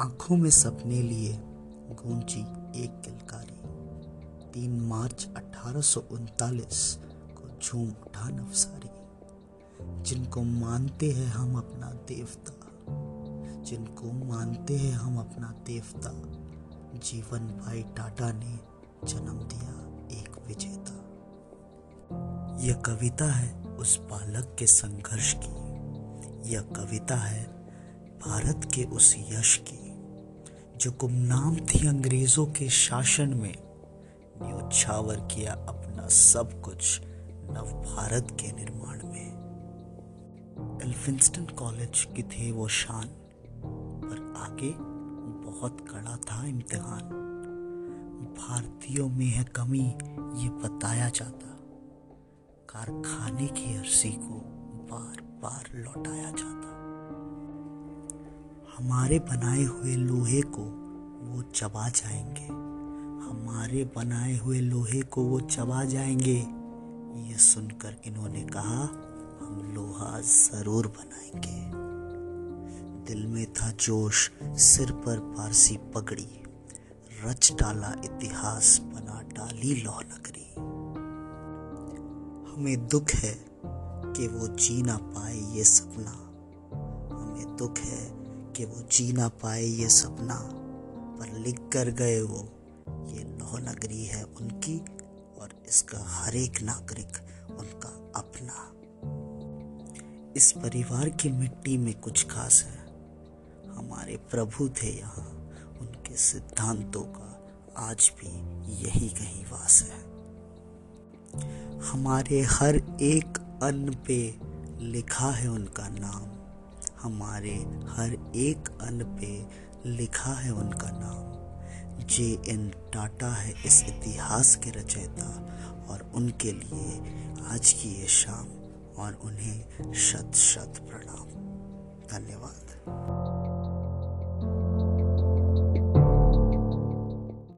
आँखों में सपने लिए गूंजी एक किलकारी तीन मार्च अठारह को झूम उठा नवसारी। जिनको मानते हैं हम अपना देवता, जिनको मानते हैं हम अपना देवता, जीवन भाई टाटा ने जन्म दिया एक विजेता। यह कविता है उस बालक के संघर्ष की। यह कविता है भारत के उस यश की। जो गुमनाम थी अंग्रेज़ों के शासन में न्योछावर किया अपना सब कुछ नव भारत के निर्माण में। एल्फिंस्टन कॉलेज की थे वो शान, पर आगे बहुत कड़ा था इम्तिहान। भारतीयों में है कमी, ये बताया जाता। कारखाने की अर्सी को बार बार लौटाया जाता। हमारे बनाए हुए लोहे को वो चबा जाएँगे। हमारे बनाए हुए लोहे को वो चबा जाएँगे। ये सुनकर इन्होंने कहा, हम लोहा ज़रूर बनाएँगे। दिल में था जोश, सिर पर पारसी पगड़ी। रच डाला इतिहास, बना डाली लौह नगरी। हमें दुख है कि वो जी ना पाए ये सपना। हमें दुख है कि वो जी ना पाए ये सपना, पर लिख कर गए वो। ये लौह नगरी है उनकी और इसका हर एक नागरिक उनका अपना। इस परिवार की मिट्टी में कुछ खास है। हमारे प्रभु थे यहाँ, उनके सिद्धांतों का आज भी यही कहीं वास है। हमारे हर एक अन्न पे लिखा है उनका नाम। हमारे हर एक अन्न पे लिखा है उनका नाम। जे एन टाटा है इस इतिहास के रचयिता और उनके लिए आज की ये शाम और उन्हें शत शत प्रणाम। धन्यवाद।